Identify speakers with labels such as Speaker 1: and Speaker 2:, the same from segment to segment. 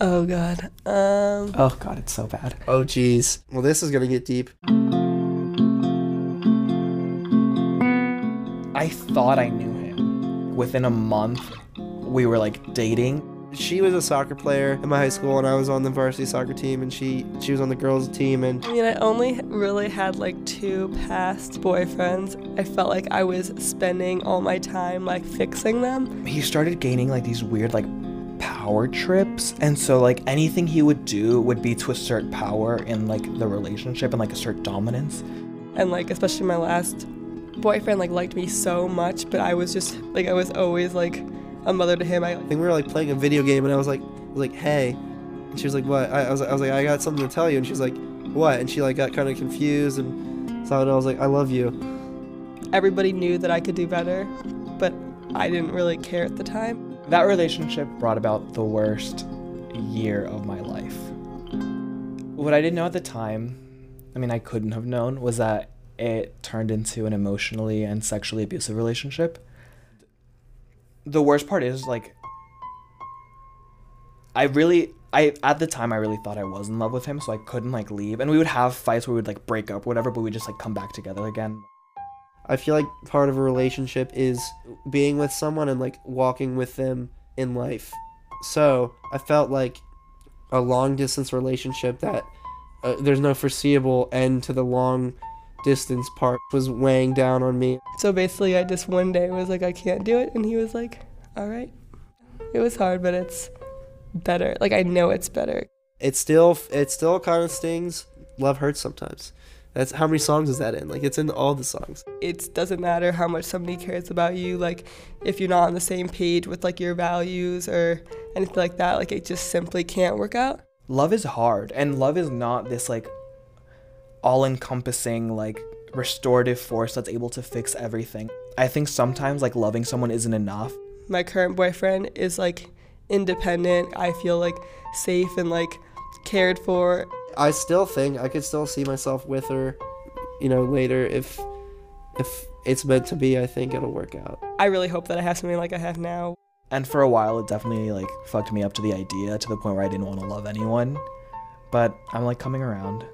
Speaker 1: Oh god. Um
Speaker 2: Oh god, it's so bad.
Speaker 3: Oh jeez. Well, this is gonna get deep.
Speaker 2: I thought I knew him. Within a month, we were like dating.
Speaker 3: She was a soccer player in my high school, and I was on the varsity soccer team, and she she was on the girls' team, and
Speaker 1: I mean, I only really had like two past boyfriends. I felt like I was spending all my time like fixing them.
Speaker 2: He started gaining like these weird like power trips, and so like anything he would do would be to assert power in like the relationship and like assert dominance.
Speaker 1: And like especially my last boyfriend like liked me so much, but I was just like I was always like a mother to him. I
Speaker 3: I think we were like playing a video game, and I was like, I was like, hey, and she was like, what? I, I was I was like, I got something to tell you, and she's like, what? And she like got kind of confused, and so I was like, I love you.
Speaker 1: everybody knew that I could do better, but I didn't really care at the time.
Speaker 2: That relationship brought about the worst year of my life. What I didn't know at the time, I mean, I couldn't have known, was that it turned into an emotionally and sexually abusive relationship. The worst part is, like, I really, I, at the time, I really thought I was in love with him, so I couldn't, like, leave. And we would have fights where we would, like, break up whatever, but we just, like, come back together again.
Speaker 3: I feel like part of a relationship is being with someone and like walking with them in life. So I felt like a long distance relationship that uh, there's no foreseeable end to the long distance part was weighing down on me.
Speaker 1: So basically, I just one day was like, I can't do it, and he was like, all right. It was hard, but it's better. Like I know it's better.
Speaker 3: It still it still kind of stings. Love hurts sometimes. That's how many songs is that in? Like it's in all the songs.
Speaker 1: It doesn't matter how much somebody cares about you. Like if you're not on the same page with like your values or anything like that, like it just simply can't work out.
Speaker 2: love is hard and love is not this like all-encompassing like restorative force that's able to fix everything i think sometimes like loving someone isn't enough
Speaker 1: My current boyfriend is like independent. I feel like safe and like cared for.
Speaker 3: I still think I could still see myself with her, you know, later if if it's meant to be. I think it'll work out.
Speaker 1: I really hope that I have something like I have now.
Speaker 2: and for a while it definitely like fucked me up to the idea to the point where i didn't want to love anyone but i'm like coming around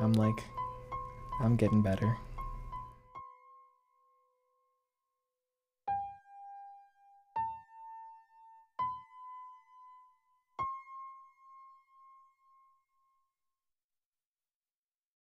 Speaker 2: i'm like i'm getting better